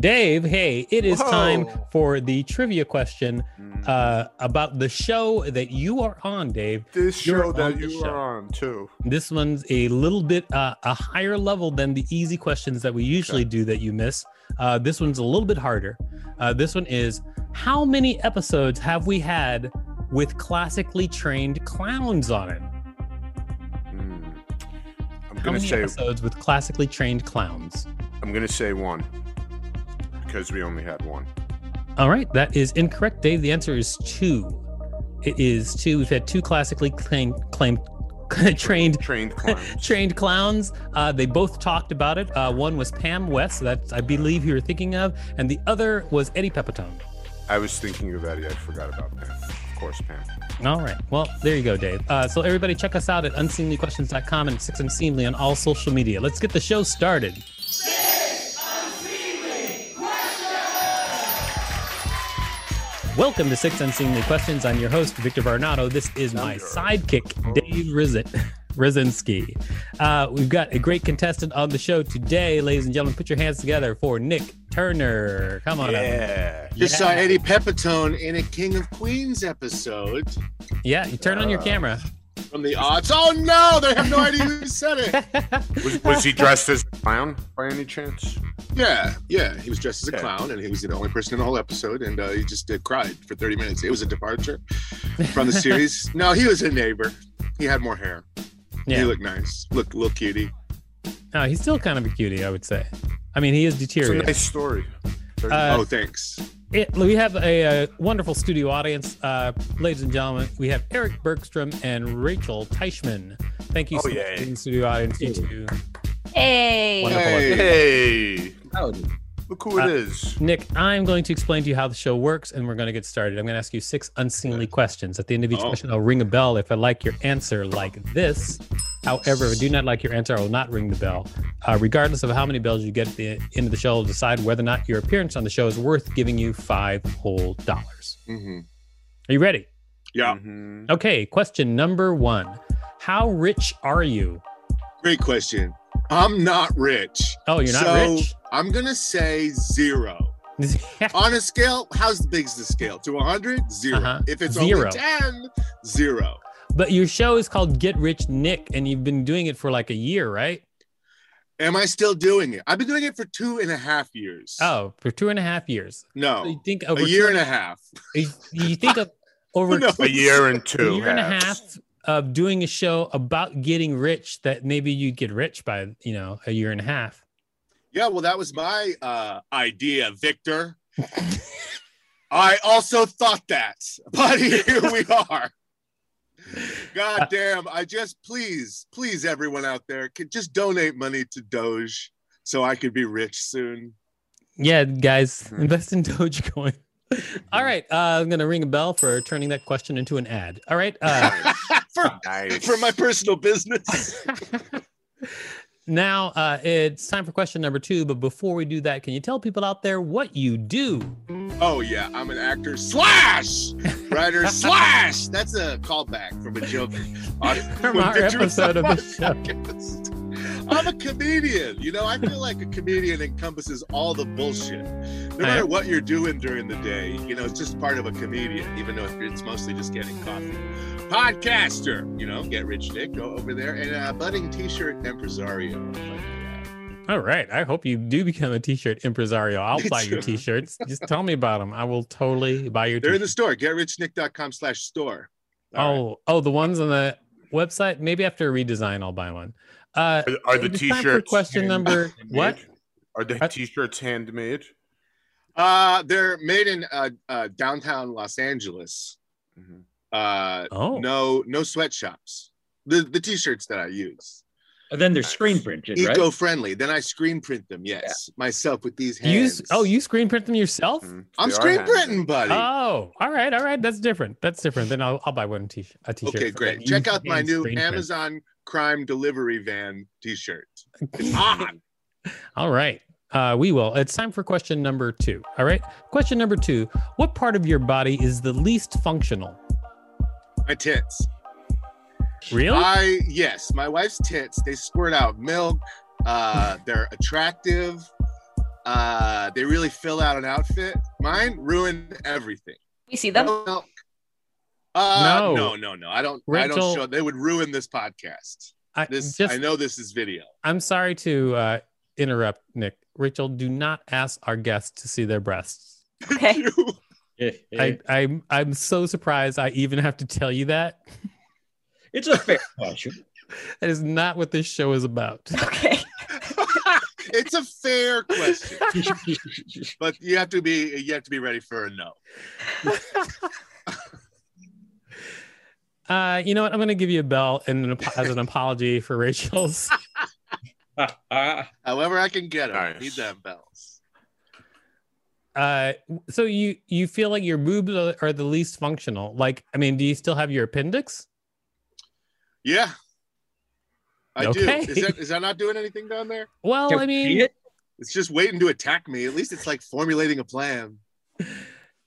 Dave, hey, it is Whoa. time for the trivia question uh, about the show that you are on, Dave. This You're show that you show. are on too. This one's a little bit uh, a higher level than the easy questions that we usually do that you miss. Uh, this one's a little bit harder. Uh, this one is how many episodes have we had with classically trained clowns on it? Hmm. I'm How gonna many say episodes with classically trained clowns? I'm gonna say one because we only had one. All right, that is incorrect, Dave. The answer is two. It is two. We've had two classically claimed, claimed trained Trained clowns. trained clowns. Uh, they both talked about it. Uh, one was Pam West, that's I believe you were thinking of, and the other was Eddie Pepitone. I was thinking of Eddie. I forgot about Pam. Of course, Pam. All right. Well, there you go, Dave. Uh, so everybody check us out at unseemlyquestions.com and Six Unseemly on all social media. Let's get the show started. Welcome to Six Unseemly Questions. I'm your host, Victor Varnado. This is my sidekick, Dave Rizit. Rosinski. Uh, we've got a great contestant on the show today, ladies and gentlemen. Put your hands together for Nick Turner. Come on up. Yeah. Just saw Eddie Pepitone in a King of Queens episode Yeah, you turn on your camera. From the odds. Oh no, they have no idea who said it. Was, was he dressed as a clown by any chance? Yeah, yeah, he was dressed as a Okay. clown, and he was the only person in the whole episode, and uh, he just uh, cried for 30 minutes. It was a departure from the series. no, he was a neighbor. He had more hair. Yeah. He looked nice. Look, little cutie. No, he's still kind of a cutie, I would say. I mean, he is deteriorating. It's a nice story. Very- Uh, oh, thanks. It, we have a, uh wonderful studio audience, uh, ladies and gentlemen. We have Eric Bergstrom and Rachel Teichman. Thank you Oh, so much yay. for the studio audience. You two. Hey. Wonderful. Hey. hey, look who Uh, it is. Nick, I'm going to explain to you how the show works, and we're going to get started. I'm going to ask you six unseemly questions. At the end of each Oh. question, I'll ring a bell if I like your answer like this. However, if I do not like your answer, I will not ring the bell. Uh, regardless of how many bells you get at the end of the show, I'll decide whether or not your appearance on the show is worth giving you five whole dollars. hmm Are you ready? Yeah, Mhm. Okay, question number one. How rich are you? great question. I'm not rich. Oh, you're not so rich? I'm gonna say zero. On a scale, how's big's the scale? To 100? 0 Uh-huh. If it's Zero. only 10, zero. but your show is called Get Rich Nick, and you've been doing it for like a year, right? Am I still doing it? I've been doing it for two and a half years. Oh, for two and a half years. no, So you think over a year two and a half. You, you think of over No. A year and two, a two. year and a half of doing a show about getting rich that maybe you'd get rich by you know a year and a half. Yeah, well, that was my uh, idea, Victor. I also thought that, but here we are. God damn! I just please, please, everyone out there, could just donate money to Doge so I could be rich soon. Yeah, guys, Hmm. invest in Dogecoin. All right, uh, I'm gonna ring a bell for turning that question into an ad. All right, uh, for Nice. for my personal business. Now uh, it's time for question number two. But before we do that, can you tell people out there what you do? Oh yeah, I'm an actor slash writer slash. That's a callback from a joke on From our episode of the show. I'm a comedian. You know, I feel like a comedian encompasses all the bullshit. No matter what you're doing during the day, you know, it's just part of a comedian, even though it's mostly just getting coffee. Podcaster, you know, get rich Nick, go over there, and a budding t-shirt impresario. All right, I hope you do become a t-shirt impresario. I'll buy your t-shirts. Just tell me about them. I will totally buy your. They're in the store. GetRichNick.com slash store. All right. Oh, oh, the ones on the website. Maybe after a redesign, I'll buy one. Uh, Are, are the it's time for t-shirts question hand- number handmade? what? Are the Uh, t-shirts handmade? Uh, they're made in uh, uh, downtown Los Angeles. Mhm. Uh, Oh, no, no sweatshops. The the t-shirts that I use. And then they're screen printed, right? Eco-friendly. Then I screen print them. Yes, myself with these You hands. s- oh, you screen print them yourself? Mhm. I'm They screen printing, buddy. Oh, all right, all right. That's different. That's different. Then I'll, I'll buy one t a t-shirt. okay, great. Check out my new Amazon print. Amazon crime delivery van T-shirt. It's on. All right. Uh, we will. It's time for question number two. All right. Question number two What part of your body is the least functional? my tits. Really? I yes, my wife's tits. They squirt out milk. Uh, they're attractive. Uh, they really fill out an outfit. Mine ruin everything. We see them. No milk. Uh, No. no, no, no. I don't. I Rachel- don't show. They would ruin this podcast. I, This. just, I know this is video. I'm sorry to uh, interrupt, Nick. Rachel, do not ask our guests to see their breasts. Okay. I, I'm I'm so surprised I even have to tell you that. it's a fair question. That is not what this show is about. Okay. it's a fair question, but you have to be. You have to be ready for a no. Uh, you know what? I'm going to give you a bell and an, as an apology for Rachel's. However, I can get them. Nice. Need them bells. Uh, so you you feel like your boobs are, are the least functional? Like, I mean, do you still have your appendix? Yeah. I Okay. do. Is that is that not doing anything down there? Well, Can I mean, it? It's just waiting to attack me. At least it's like formulating a plan.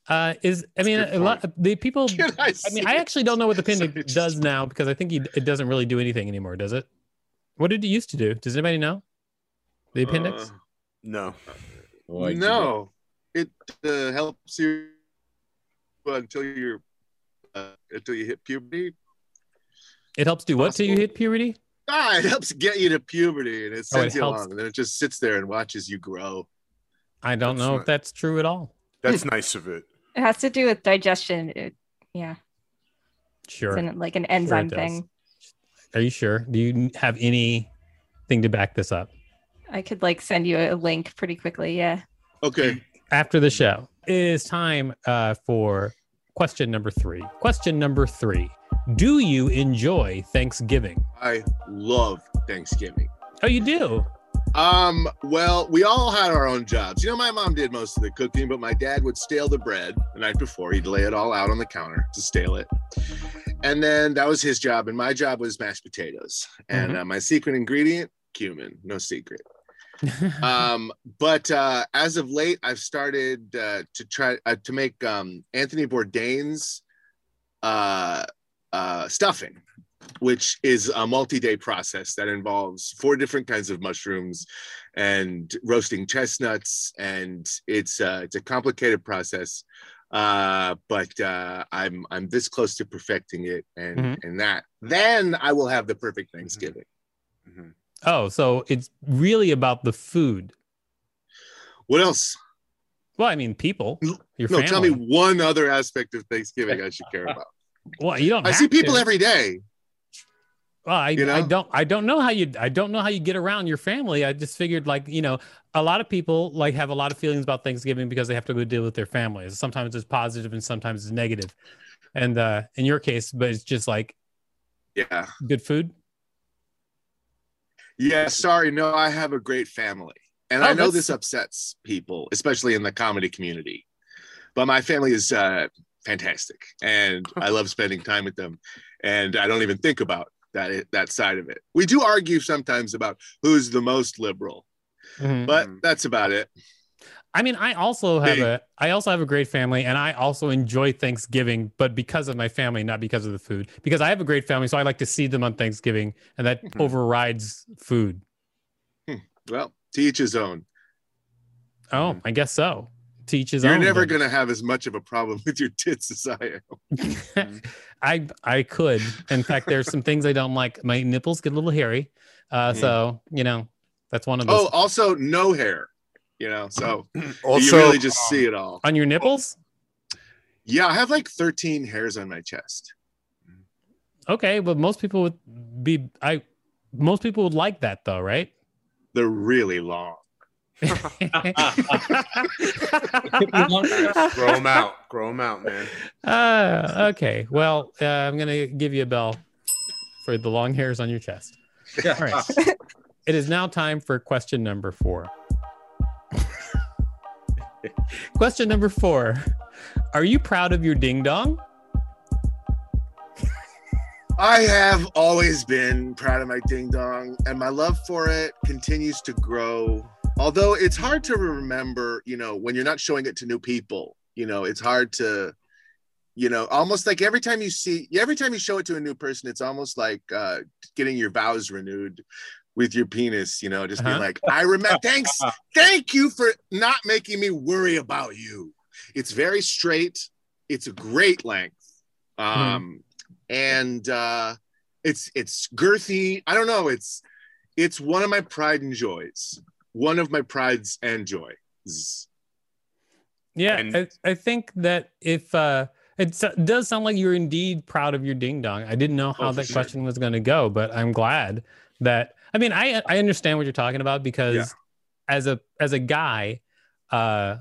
Uh, is I mean, a a lot the people. I, I mean, I actually don't know what the So appendix does just- now because I think you, it doesn't really do anything anymore, does it? What did it used to do? Does anybody know? The appendix? Uh, No. Boy, no, it uh, helps you until you're uh, until you hit puberty. it helps do what till you hit puberty? Ah, it helps get you to puberty, and it Oh, it you helps. along, and then it just sits there and watches you grow. I don't That's know not- if that's true at all. That's nice of it. It has to do with digestion. It, yeah. Sure. It's an, like an enzyme does. thing. Are you sure? Do you have anything to back this up? I could like send you a link pretty quickly. Yeah. Okay, After the show, it is time uh, for question number three. Question number three Do you enjoy Thanksgiving? I love Thanksgiving. Oh, you do? Um, well, we all had our own jobs. You know, my mom did most of the cooking, but my dad would stale the bread the night before. He'd lay it all out on the counter to stale it. And then that was his job. And my job was mashed potatoes. And uh, my secret ingredient, cumin, no secret. Um, but uh, as of late, I've started uh, to try uh, to make um, Anthony Bourdain's uh, uh, stuffing, which is a multi-day process that involves four different kinds of mushrooms and roasting chestnuts, and it's uh, it's a complicated process. Uh, but uh, I'm I'm this close to perfecting it, and Mhm. and that then I will have the perfect Thanksgiving. Mhm. oh, so it's really about the food. What else? Well, I mean, people, your no, family. tell me one other aspect of Thanksgiving I should care about. Well, you don't. I see people to. every day. Well, I, you I don't I don't know how you I don't know how you get around your family. I just figured like, you know, a lot of people like have a lot of feelings about Thanksgiving because they have to go deal with their families. Sometimes it's positive and sometimes it's negative. And uh in your case, but it's just like Yeah. good food. Yeah. Sorry. No, I have a great family. And Oh, I know that's- this upsets people, especially in the comedy community. But my family is uh, fantastic. And I love spending time with them. And I don't even think about that that side of it. We do argue sometimes about who's the most liberal, Mhm. but Mhm. that's about it. I mean, I also have Hey. a I also have a great family and I also enjoy Thanksgiving, but because of my family, not because of the food. Because I have a great family, so I like to see them on Thanksgiving and that Mm-hmm. Mhm. overrides food. Well, to each his own. Oh, I guess so. Teach his You're own. never going to have as much of a problem with your tits as I am. I I could. In fact, there's some things I don't like. My nipples get a little hairy, uh, Mm. so you know that's one of those. Oh, also no hair. You know, so Also, you really just see it all. On your nipples? Yeah, I have like 13 hairs on my chest. Okay, but most people would be. I most people would like that though, right? They're really long. grow them out. Grow them out, man. uh, okay. Well, uh, I'm gonna give you a bell for the long hairs on your chest. Yeah. All right. It is now time for question number four. question number four Are you proud of your ding dong? I have always been proud of my ding dong, and my love for it continues to grow. Although it's hard to remember, you know, when you're not showing it to new people, you know, it's hard to, you know, almost like every time you see, every time you show it to a new person, it's almost like uh, getting your vows renewed with your penis, you know, just being Uh-huh. like, I remember, thanks, thank you for not making me worry about you. It's very straight, it's a great length. Um, and uh it's it's girthy. I don't know, it's it's one of my pride and joys. One of my prides and joys. Yeah, And- I, I think that if uh, it does sound like you're indeed proud of your ding dong. I didn't know how Oh, that sure. question was going to go, but I'm glad that. I mean, I I understand what you're talking about because Yeah. as a as a guy, uh,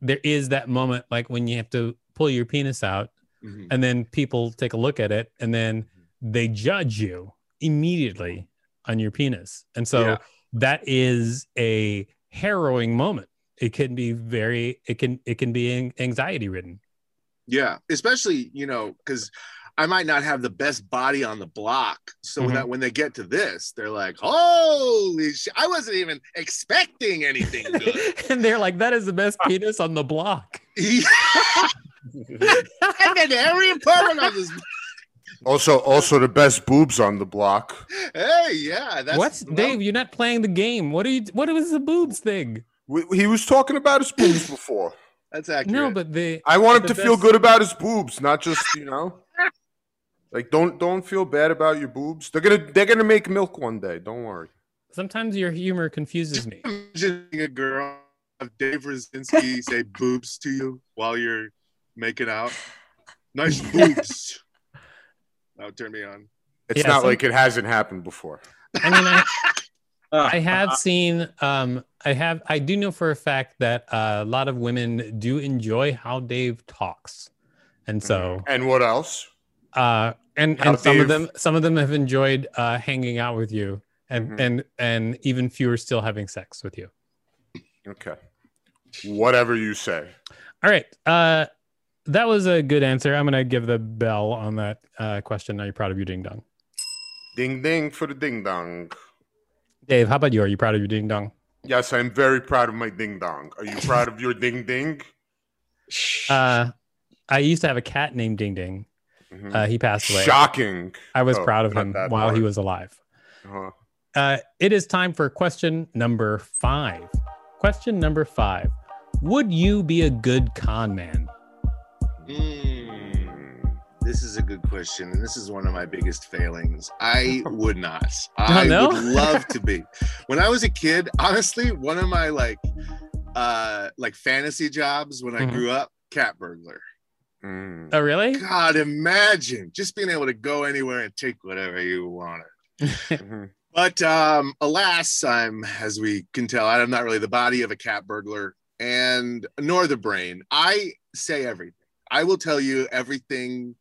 there is that moment like when you have to pull your penis out, Mhm. and then people take a look at it, and then they judge you immediately on your penis, and so Yeah. That is a harrowing moment it can be very it can it can be anxiety ridden Yeah, especially you know because I might not have the best body on the block, so Mhm. that when they get to this, they're like, "Holy shit! I wasn't even expecting anything good." and they're like that is the best penis on the block and then every apartment on this. Also, also the best boobs on the block. Hey, yeah, that's what's well, dave you're not playing the game what are you what was the boobs thing We, he was talking about his boobs before. That's accurate. no but the I want him The to feel good about his boobs, not just you know. Like don't don't feel bad about your boobs. They're gonna they're gonna make milk one day. Don't worry. sometimes your humor confuses me imagining a girl of Dave Rosinski say boobs to you while you're making out. Nice boobs. That would turn me on. It's Yeah, not some- like it hasn't happened before. i mean i Ah, I have seen um I have I do know for a fact that uh, a lot of women do enjoy how Dave talks. And so And what else? uh and How and some of them some of them have enjoyed uh hanging out with you and Mhm. and and even fewer still having sex with you. Okay. Whatever you say. All right. Uh that was a good answer. I'm gonna give the bell on that uh question. Are you proud of your ding dong? Ding ding for the ding dong. Dave, how about you? Are you proud of your ding dong? Yes, I'm very proud of my ding dong. Are you proud of your ding ding? Uh I used to have a cat named Ding Ding. Mhm. Uh, he passed away. Shocking. I was Oh, proud of him while he was alive. Uh-huh. Uh, it is time for question number five. Question number five. Would you be a good con man? Mm, this is a good question, and this is one of my biggest failings. I would not. I no? would love to be. When I was a kid, honestly, one of my like uh like fantasy jobs when I Mhm. grew up, cat burglar. Mm. Oh, really? God, imagine just being able to go anywhere and take whatever you wanted. Mhm. But um, alas, I'm, as we can tell, I'm not really the body of a cat burglar and nor the brain. I say everything. I will tell you everything.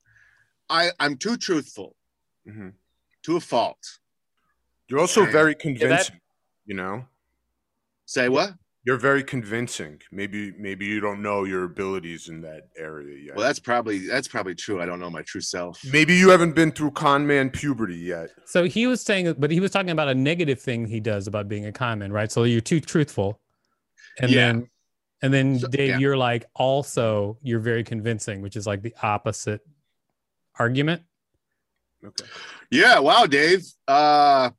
I, I'm too truthful Mhm. to a fault. You're also Okay. very convincing. You know, Say what? you're very convincing. Maybe maybe you don't know your abilities in that area yet. Well, that's probably that's probably true. I don't know my true self. Maybe you haven't been through con man puberty yet. So he was saying, but he was talking about a negative thing he does about being a con man, right? So you're too truthful, and Yeah. then, and then So- Dave, yeah. you're like also you're very convincing, which is like the opposite argument. Okay. Yeah. Wow, Dave. Uh,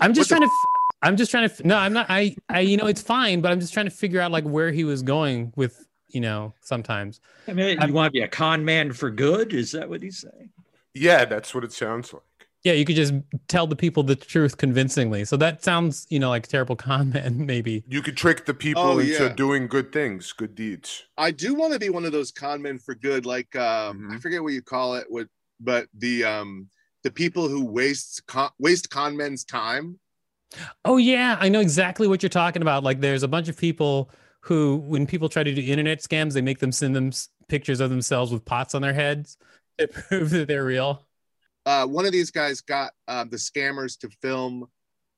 I'm just What trying to. f- I'm just trying to. f- No, I'm not. I. I. You know, it's fine, but I'm just trying to figure out like where he was going with. You know, sometimes. I mean, you want to be a con man for good? Is that what he's saying? Yeah, that's what it sounds like. Yeah. Yeah, you could just tell the people the truth convincingly. So that sounds, you know, like a terrible con man, maybe. You could trick the people Oh, into yeah. doing good things, good deeds. I do want to be one of those con men for good. Like um, I Mhm. forget what you call it. What, but the um, the people who waste con- waste con men's time. Oh yeah, I know exactly what you're talking about. Like there's a bunch of people who when people try to do internet scams, they make them send them pictures of themselves with pots on their heads to prove that they're real. Uh, one of these guys got uh, the scammers to film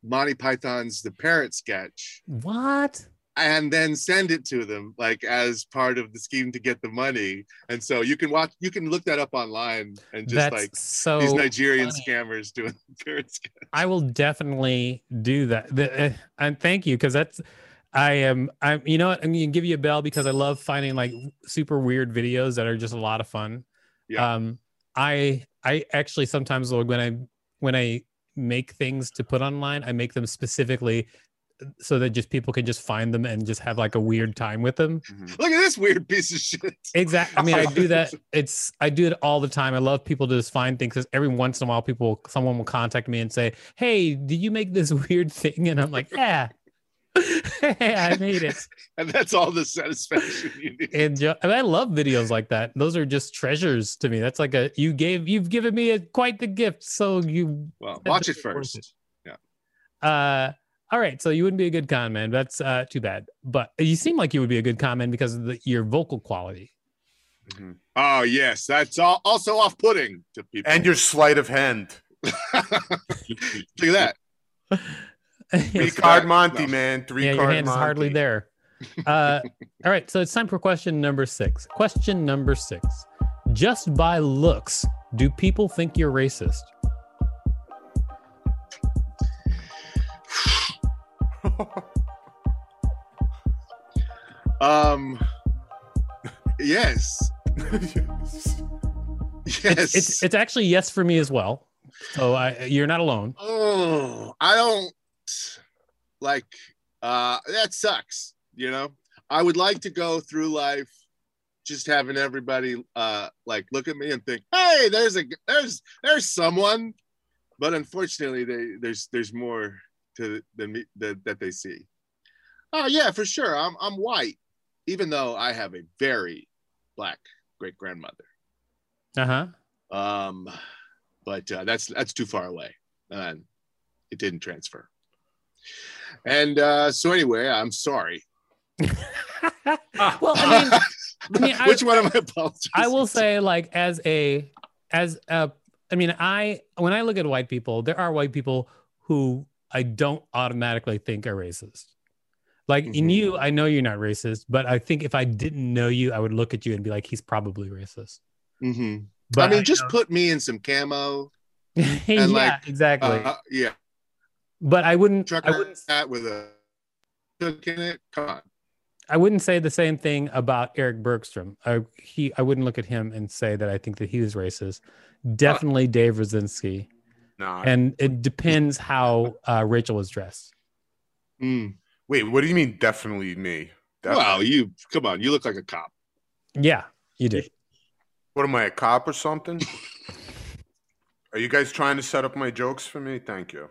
Monty Python's The Parrot sketch What? and then send it to them like as part of the scheme to get the money. And so you can watch, you can look that up online and just That's like so these Nigerian funny. scammers doing the parrot sketch. I will definitely do that. The, uh, and thank you because that's I am I'm you know what I'm gonna give you a bell because I love finding like super weird videos that are just a lot of fun. Yeah. Um I I actually sometimes when I when I make things to put online, I make them specifically so that just people can just find them and just have like a weird time with them. Mm-hmm. Look at this weird piece of shit. Exactly. I mean, I do that. It's I do it all the time. I love people to just find things because every once in a while, people someone will contact me and say, "Hey, did you make this weird thing?" And I'm like, "Yeah, hey, I made it." And that's all the satisfaction you need. And, ju- and I love videos like that. Those are just treasures to me. That's like a you gave you've given me a, quite the gift. So you Well, watch it doesn't work. first. uh all right, so you wouldn't be a good con man. That's uh too bad. But you seem like you would be a good con man because of the, your vocal quality. Oh yes, that's all, also off-putting to people. And your sleight of hand. look at that. Three card Monty, No. man. Three yeah, your card hand is hardly there. Uh, all right, so it's time for question number six. Question number six: Just by looks, do people think you're racist? Um, yes, yes. It's it's actually yes for me as well. So I, you're not alone. oh, I don't like. Uh, that sucks. You know, I would like to go through life just having everybody uh like look at me and think, hey, there's a there's there's someone, but unfortunately, they there's there's more to than me that, that they see. Oh yeah, for sure. I'm I'm white, even though I have a very black great grandmother. Uh huh. Um, but uh, that's that's too far away, and it didn't transfer. And uh, so anyway, I'm sorry. well, I mean, I mean, I- which one am I apologizing? I will say, like, as a, as a, I mean, I, when I look at white people, there are white people who I don't automatically think are racist. Like in Mhm. you, I know you're not racist, but I think if I didn't know you, I would look at you and be like, he's probably racist. Mhm. But I mean, just put me in some camo. yeah, like, exactly. Uh, yeah, but I wouldn't, I wouldn't, hat with a hook in it. Come on. I wouldn't say the same thing about Eric Bergstrom. I, he, I wouldn't look at him and say that I think that he was racist. Definitely Dave Rosinski. Nah. And it depends how uh, Rachel was dressed. Mm. Wait, what do you mean? Definitely me. Well, Definitely. you come on. You look like a cop. Yeah, you do. What am I, a cop or something? Are you guys trying to set up my jokes for me? Thank you.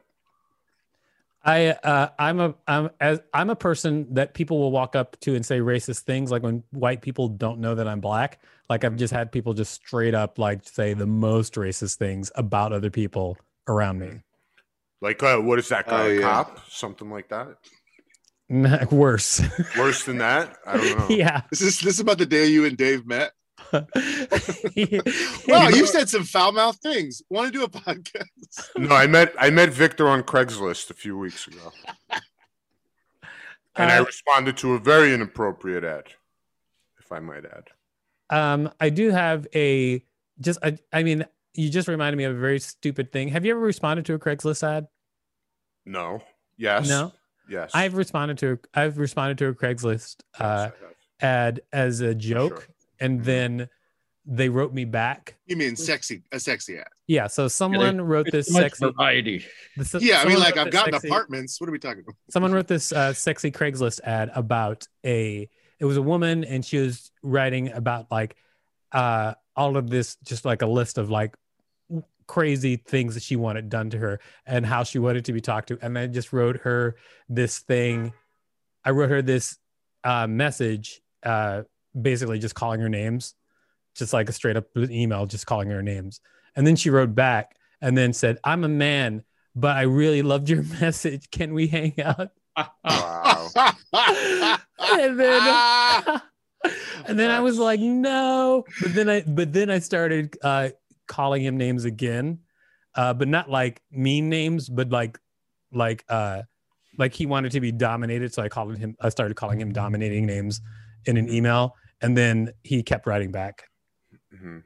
I uh, I'm a I'm as I'm a person that people will walk up to and say racist things like when white people don't know that I'm black. Like I've just had people just straight up like say the most racist things about other people around me. Like, uh, what is that guy? Oh, a yeah. cop? Something like that? Worse. Worse than that? I don't know. yeah. This is this is about the day you and Dave met. Wow, Wow, you said some foul mouth things. Want to do a podcast? No, I met I met Victor on Craigslist a few weeks ago, and I Uh, responded to a very inappropriate ad, if I might add. Um, I do have a just I, I mean, you just reminded me of a very stupid thing. Have you ever responded to a Craigslist ad? No. Yes. No. Yes. I've responded to I've responded to a Craigslist uh, I have. ad as a joke, sure. And then they wrote me back. You mean sexy? A sexy ad? Yeah, so someone wrote this Too much sexy. variety. this- Yeah, I mean, like I've this gotten sexy- apartments. What are we talking about? Someone wrote this uh, sexy Craigslist ad about a. It was a woman, and she was writing about like uh, all of this, just like a list of like crazy things that she wanted done to her and how she wanted to be talked to. And I just wrote her this thing. I wrote her this uh, message, uh, basically just calling her names, just like a straight up email, just calling her names. And then she wrote back and then said, I'm a man, but I really loved your message. Can we hang out? Wow. and then and then I was like, no. But then I but then I started uh calling him names again. uh, but not like mean names, but like like uh like he wanted to be dominated. So I called him. I started calling him dominating names in an email, and then he kept writing back Mhm.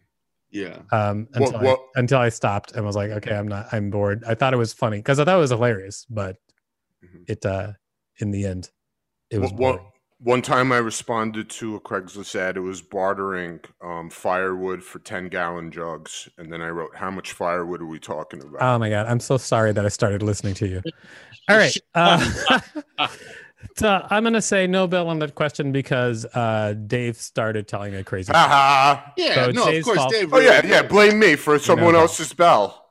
Yeah. um, What- until what- I, until I stopped and was like, okay, I'm not. I'm bored. I thought it was funny because I thought it was hilarious, but Mhm. it uh in the end, it was boring. one time I responded to a Craigslist ad. It was bartering um, firewood for 10 gallon jugs. And then I wrote, How much firewood are we talking about? Oh my god, I'm so sorry that I started listening to you. All right. Uh, so I'm gonna say no bill on that question because uh, Dave started telling me a crazy. Haha. Yeah. So it's no, of course, fault. Dave. Oh, yeah, yeah. Blame me for someone no. else's bell.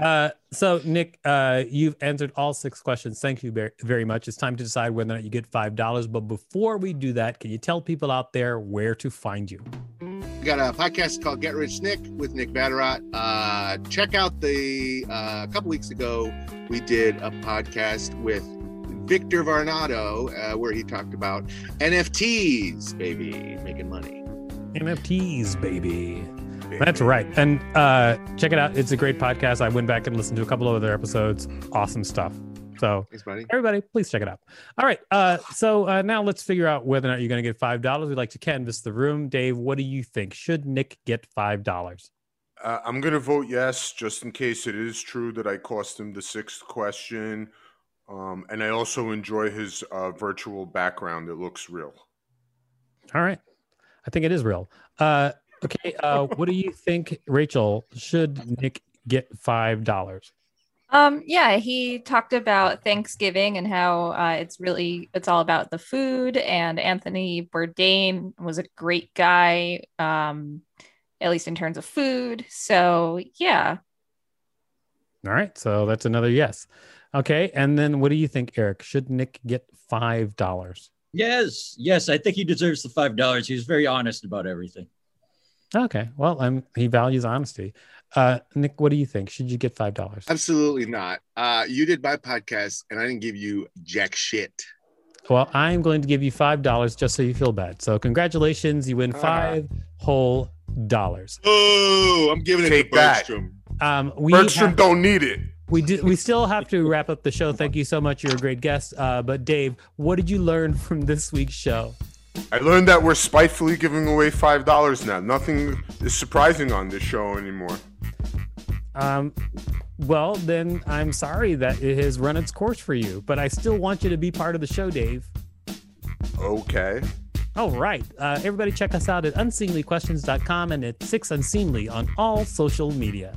Uh, so Nick, uh, you've answered all six questions. Thank you ver- very much. It's time to decide whether or not you get five dollars. But before we do that, can you tell people out there where to find you? We got a podcast called Get Rich Nick with Nick Vatterott. Uh, check out the uh, a couple weeks ago we did a podcast with Victor Varnado uh, where he talked about NFTs, baby, making money. NFTs, baby. That's right. And uh, check it out. It's a great podcast. I went back and listened to a couple of other episodes. Awesome stuff. So Thanks, buddy. everybody, please check it out. All right. Uh, so uh, now let's figure out whether or not you're going to get five dollars. We'd like to canvass the room. Dave, what do you think? Should Nick get five dollars? Uh, I'm going to vote yes, just in case it is true that I cost him the sixth question. Um, and I also enjoy his uh, virtual background. It looks real. All right. I think it is real. Uh, okay. Uh, what do you think, Rachel? Should Nick get five dollars? Um, yeah, he talked about Thanksgiving and how uh, it's really it's all about the food. And Anthony Bourdain was a great guy, um, at least in terms of food. So yeah, All right. So that's another yes. Okay. And then what do you think, Eric? Should Nick get five dollars? Yes, yes, I think he deserves the five dollars. He's very honest about everything. Okay. Well, I'm he values honesty. Uh, Nick, what do you think? Should you get five dollars? Absolutely not. Uh, you did my podcast, and I didn't give you jack shit. Well, I'm going to give you five dollars just so you feel bad. So congratulations, you win Uh-huh. five whole dollars. Oh, I'm giving it Take to that. Bergstrom. Um, we Bergstrom have- don't need it. We do we still have to wrap up the show. Thank you so much. You're a great guest. Uh, but Dave, what did you learn from this week's show? I learned that we're spitefully giving away five dollars now. Nothing is surprising on this show anymore. Um, well, then I'm sorry that it has run its course for you, but I still want you to be part of the show, Dave. Okay. All right. Uh, everybody check us out at unseemlyquestions.com and at Six Unseemly on all social media.